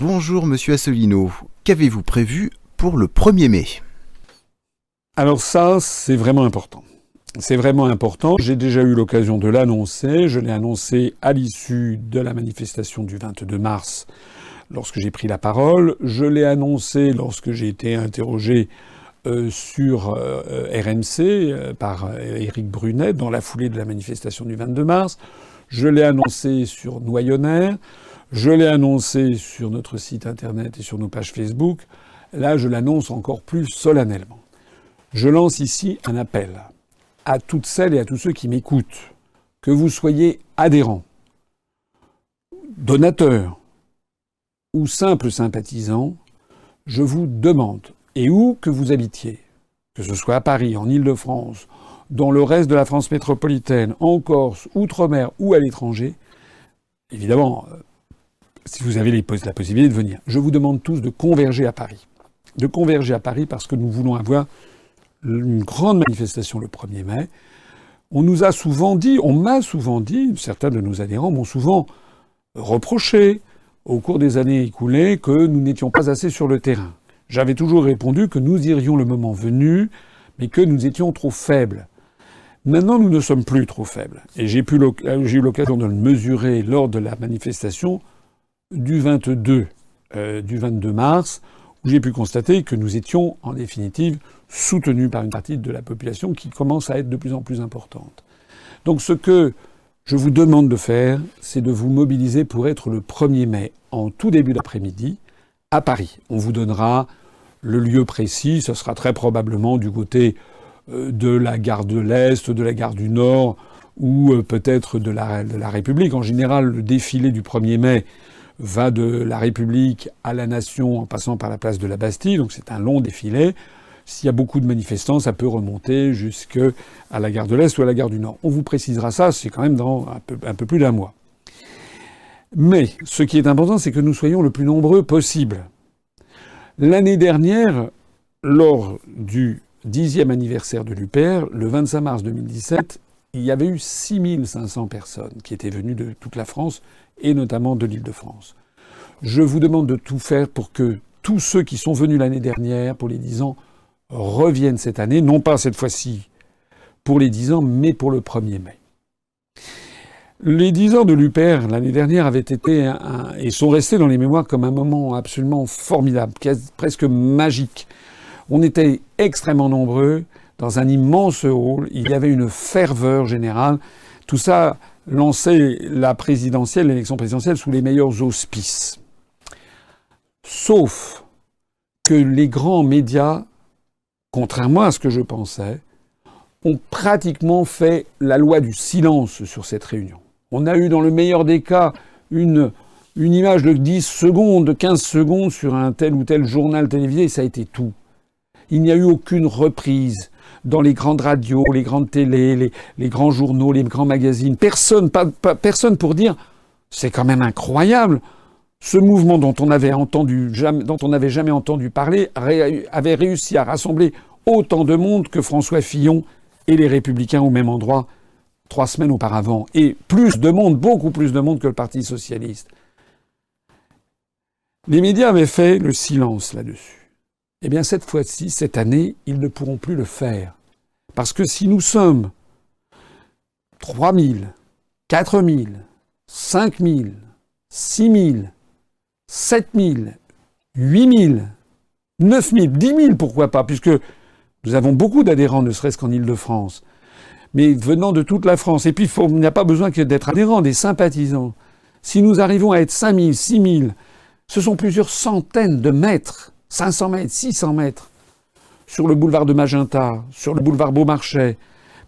Bonjour Monsieur Asselineau. Qu'avez-vous prévu pour le 1er mai Alors ça, c'est vraiment important. C'est vraiment important. J'ai déjà eu l'occasion de l'annoncer. Je l'ai annoncé à l'issue de la manifestation du 22 mars lorsque j'ai pris la parole. Je l'ai annoncé lorsque j'ai été interrogé euh, sur euh, RMC euh, par Éric Brunet dans la foulée de la manifestation du 22 mars. Je l'ai annoncé sur Noyonnaire. Je l'ai annoncé sur notre site internet et sur nos pages Facebook. Là, je l'annonce encore plus solennellement. Je lance ici un appel à toutes celles et à tous ceux qui m'écoutent, que vous soyez adhérents, donateurs ou simples sympathisants, je vous demande, et où que vous habitiez, que ce soit à Paris, en Île-de-France, dans le reste de la France métropolitaine, en Corse, outre-mer ou à l'étranger, évidemment, euh, si vous avez la possibilité de venir. Je vous demande tous de converger à Paris. De converger à Paris parce que nous voulons avoir une grande manifestation le 1er mai. On nous a souvent dit, on m'a souvent dit, certains de nos adhérents m'ont souvent reproché au cours des années écoulées que nous n'étions pas assez sur le terrain. J'avais toujours répondu que nous irions le moment venu, mais que nous étions trop faibles. Maintenant, nous ne sommes plus trop faibles. Et j'ai eu l'occasion de le mesurer lors de la manifestation du 22, euh, du 22 mars, où j'ai pu constater que nous étions, en définitive, soutenus par une partie de la population qui commence à être de plus en plus importante. Donc ce que je vous demande de faire, c'est de vous mobiliser pour être le 1er mai, en tout début d'après-midi, à Paris. On vous donnera le lieu précis, ce sera très probablement du côté euh, de la gare de l'Est, de la gare du Nord, ou euh, peut-être de la, de la République. En général, le défilé du 1er mai va de la République à la Nation en passant par la place de la Bastille, donc c'est un long défilé. S'il y a beaucoup de manifestants, ça peut remonter jusqu'à la gare de l'Est ou à la gare du Nord. On vous précisera ça, c'est quand même dans un peu, un peu plus d'un mois. Mais ce qui est important, c'est que nous soyons le plus nombreux possible. L'année dernière, lors du dixième anniversaire de l'UPR, le 25 mars 2017, il y avait eu 6500 personnes qui étaient venues de toute la France et notamment de l'Île-de-France. Je vous demande de tout faire pour que tous ceux qui sont venus l'année dernière pour les 10 ans reviennent cette année, non pas cette fois-ci pour les 10 ans, mais pour le 1er mai. Les 10 ans de l'UPR l'année dernière avaient été et sont restés dans les mémoires comme un moment absolument formidable, presque magique. On était extrêmement nombreux dans un immense hall, il y avait une ferveur générale. Tout ça lançait la présidentielle, l'élection présidentielle sous les meilleurs auspices. Sauf que les grands médias, contrairement à ce que je pensais, ont pratiquement fait la loi du silence sur cette réunion. On a eu dans le meilleur des cas une, une image de 10 secondes, de 15 secondes sur un tel ou tel journal télévisé, et ça a été tout. Il n'y a eu aucune reprise dans les grandes radios, les grandes télés, les, grands journaux, les grands magazines. Personne, personne pour dire c'est quand même incroyable. Ce mouvement dont on n'avait jamais entendu parler avait réussi à rassembler autant de monde que François Fillon et les Républicains au même endroit trois semaines auparavant, et plus de monde, beaucoup plus de monde que le Parti socialiste. Les médias avaient fait le silence là-dessus. Eh bien, cette fois-ci, cette année, ils ne pourront plus le faire. Parce que si nous sommes 3 000, 4 000, 5 000, 6 000, 7 000, 8 000, 9 000, 10 000, pourquoi pas, puisque nous avons beaucoup d'adhérents, ne serait-ce qu'en Ile-de-France, mais venant de toute la France. Et puis, il n'y a pas besoin d'être adhérents, des sympathisants. Si nous arrivons à être 5 000, 6 000, ce sont plusieurs centaines de mètres, 500 mètres, 600 mètres, sur le boulevard de Magenta, sur le boulevard Beaumarchais,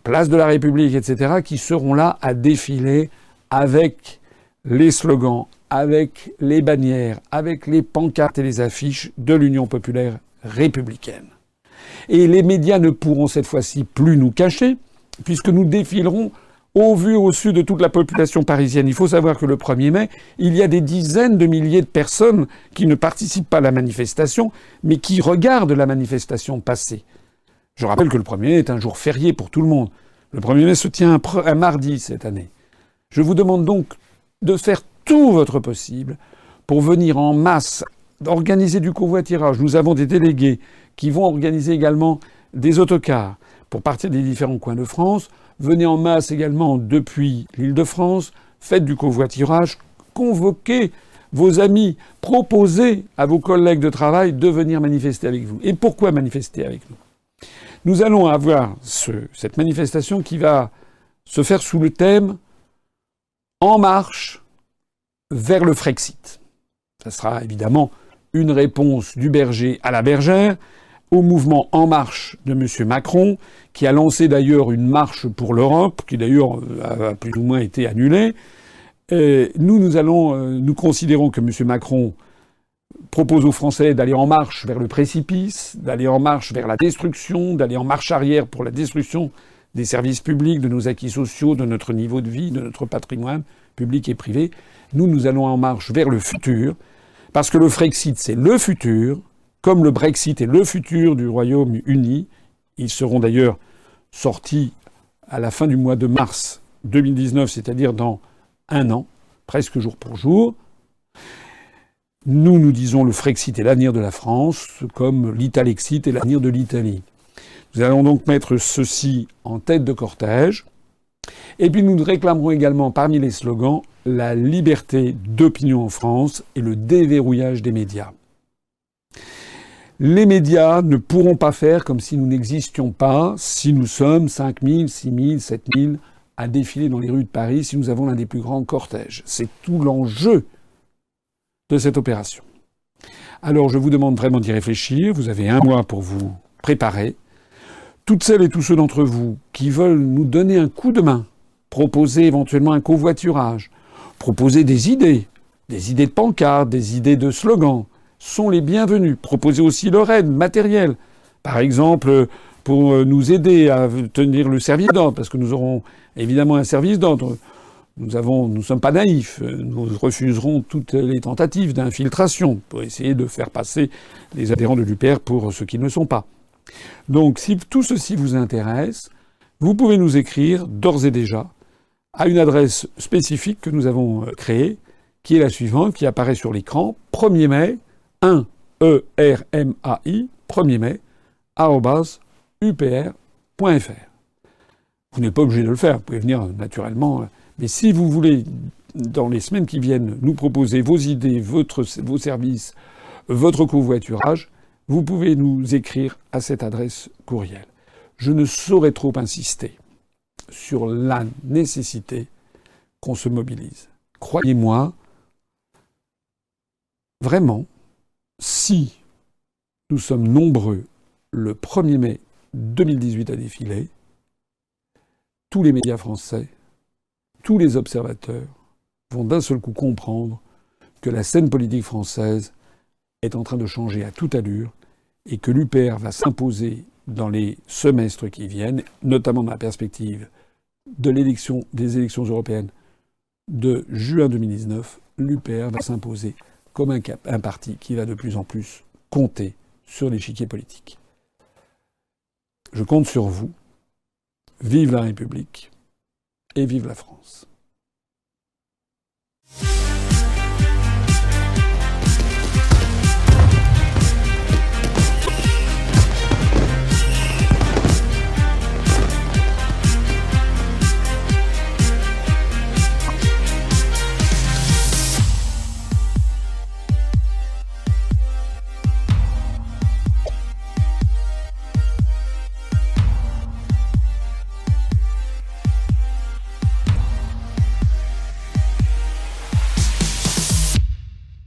place de la République, etc., qui seront là à défiler avec les slogans, avec les bannières, avec les pancartes et les affiches de l'Union populaire républicaine. Et les médias ne pourront cette fois-ci plus nous cacher, puisque nous défilerons au vu au su de toute la population parisienne. Il faut savoir que le 1er mai, il y a des dizaines de milliers de personnes qui ne participent pas à la manifestation, mais qui regardent la manifestation passer. Je rappelle que le 1er mai est un jour férié pour tout le monde. Le 1er mai se tient un, mardi cette année. Je vous demande donc de faire tout votre possible pour venir en masse organiser du covoiturage. Nous avons des délégués qui vont organiser également des autocars pour partir des différents coins de France. Venez en masse également depuis l'île de France. Faites du covoiturage. Convoquez vos amis. Proposez à vos collègues de travail de venir manifester avec vous. Et pourquoi manifester avec nous? Nous allons avoir cette manifestation qui va se faire sous le thème En marche vers le Frexit. Ça sera évidemment une réponse du berger à la bergère au mouvement En Marche de M. Macron, qui a lancé d'ailleurs une marche pour l'Europe, qui d'ailleurs euh, a plus ou moins été annulée. nous, nous allons, euh, nous considérons que M. Macron propose aux Français d'aller en marche vers le précipice, d'aller en marche vers la destruction, d'aller en marche arrière pour la destruction des services publics, de nos acquis sociaux, de notre niveau de vie, de notre patrimoine public et privé. Nous, nous allons en marche vers le futur, parce que le Frexit, c'est le futur, comme le Brexit est le futur du Royaume-Uni. Ils seront d'ailleurs sortis à la fin du mois de mars 2019, c'est-à-dire dans un an, presque jour pour jour. Nous, nous disons le Frexit est l'avenir de la France, comme l'Italexit est l'avenir de l'Italie. Nous allons donc mettre ceci en tête de cortège. Et puis nous réclamerons également parmi les slogans la liberté d'opinion en France et le déverrouillage des médias. Les médias ne pourront pas faire comme si nous n'existions pas, si nous sommes 5 000, 6 000, 7 000 à défiler dans les rues de Paris, si nous avons l'un des plus grands cortèges. C'est tout l'enjeu de cette opération. Alors je vous demande vraiment d'y réfléchir. Vous avez un mois pour vous préparer. Toutes celles et tous ceux d'entre vous qui veulent nous donner un coup de main, proposer éventuellement un covoiturage, proposer des idées, des idées de pancartes, des idées de slogans, sont les bienvenus. Proposer aussi leur aide matérielle. Par exemple, pour nous aider à tenir le service d'ordre, parce que nous aurons évidemment un service d'ordre. Nous nous sommes pas naïfs. Nous refuserons toutes les tentatives d'infiltration pour essayer de faire passer les adhérents de l'UPR pour ce qu'ils ne sont pas. Donc, si tout ceci vous intéresse, vous pouvez nous écrire d'ores et déjà à une adresse spécifique que nous avons euh, créée, qui est la suivante, qui apparaît sur l'écran, 1er mai, 1 E R M A I, 1er mai, upr.fr. Vous n'êtes pas obligé de le faire, vous pouvez venir naturellement. Mais si vous voulez, dans les semaines qui viennent, nous proposer vos idées, vos services, votre covoiturage, vous pouvez nous écrire à cette adresse courriel. Je ne saurais trop insister sur la nécessité qu'on se mobilise. Croyez-moi, vraiment, si nous sommes nombreux le 1er mai 2018 à défiler, tous les médias français, tous les observateurs vont d'un seul coup comprendre que la scène politique française est en train de changer à toute allure et que l'UPR va s'imposer dans les semestres qui viennent, notamment dans la perspective de l'élection, des élections européennes de juin 2019, l'UPR va s'imposer comme un, parti qui va de plus en plus compter sur l'échiquier politique. Je compte sur vous. Vive la République et vive la France.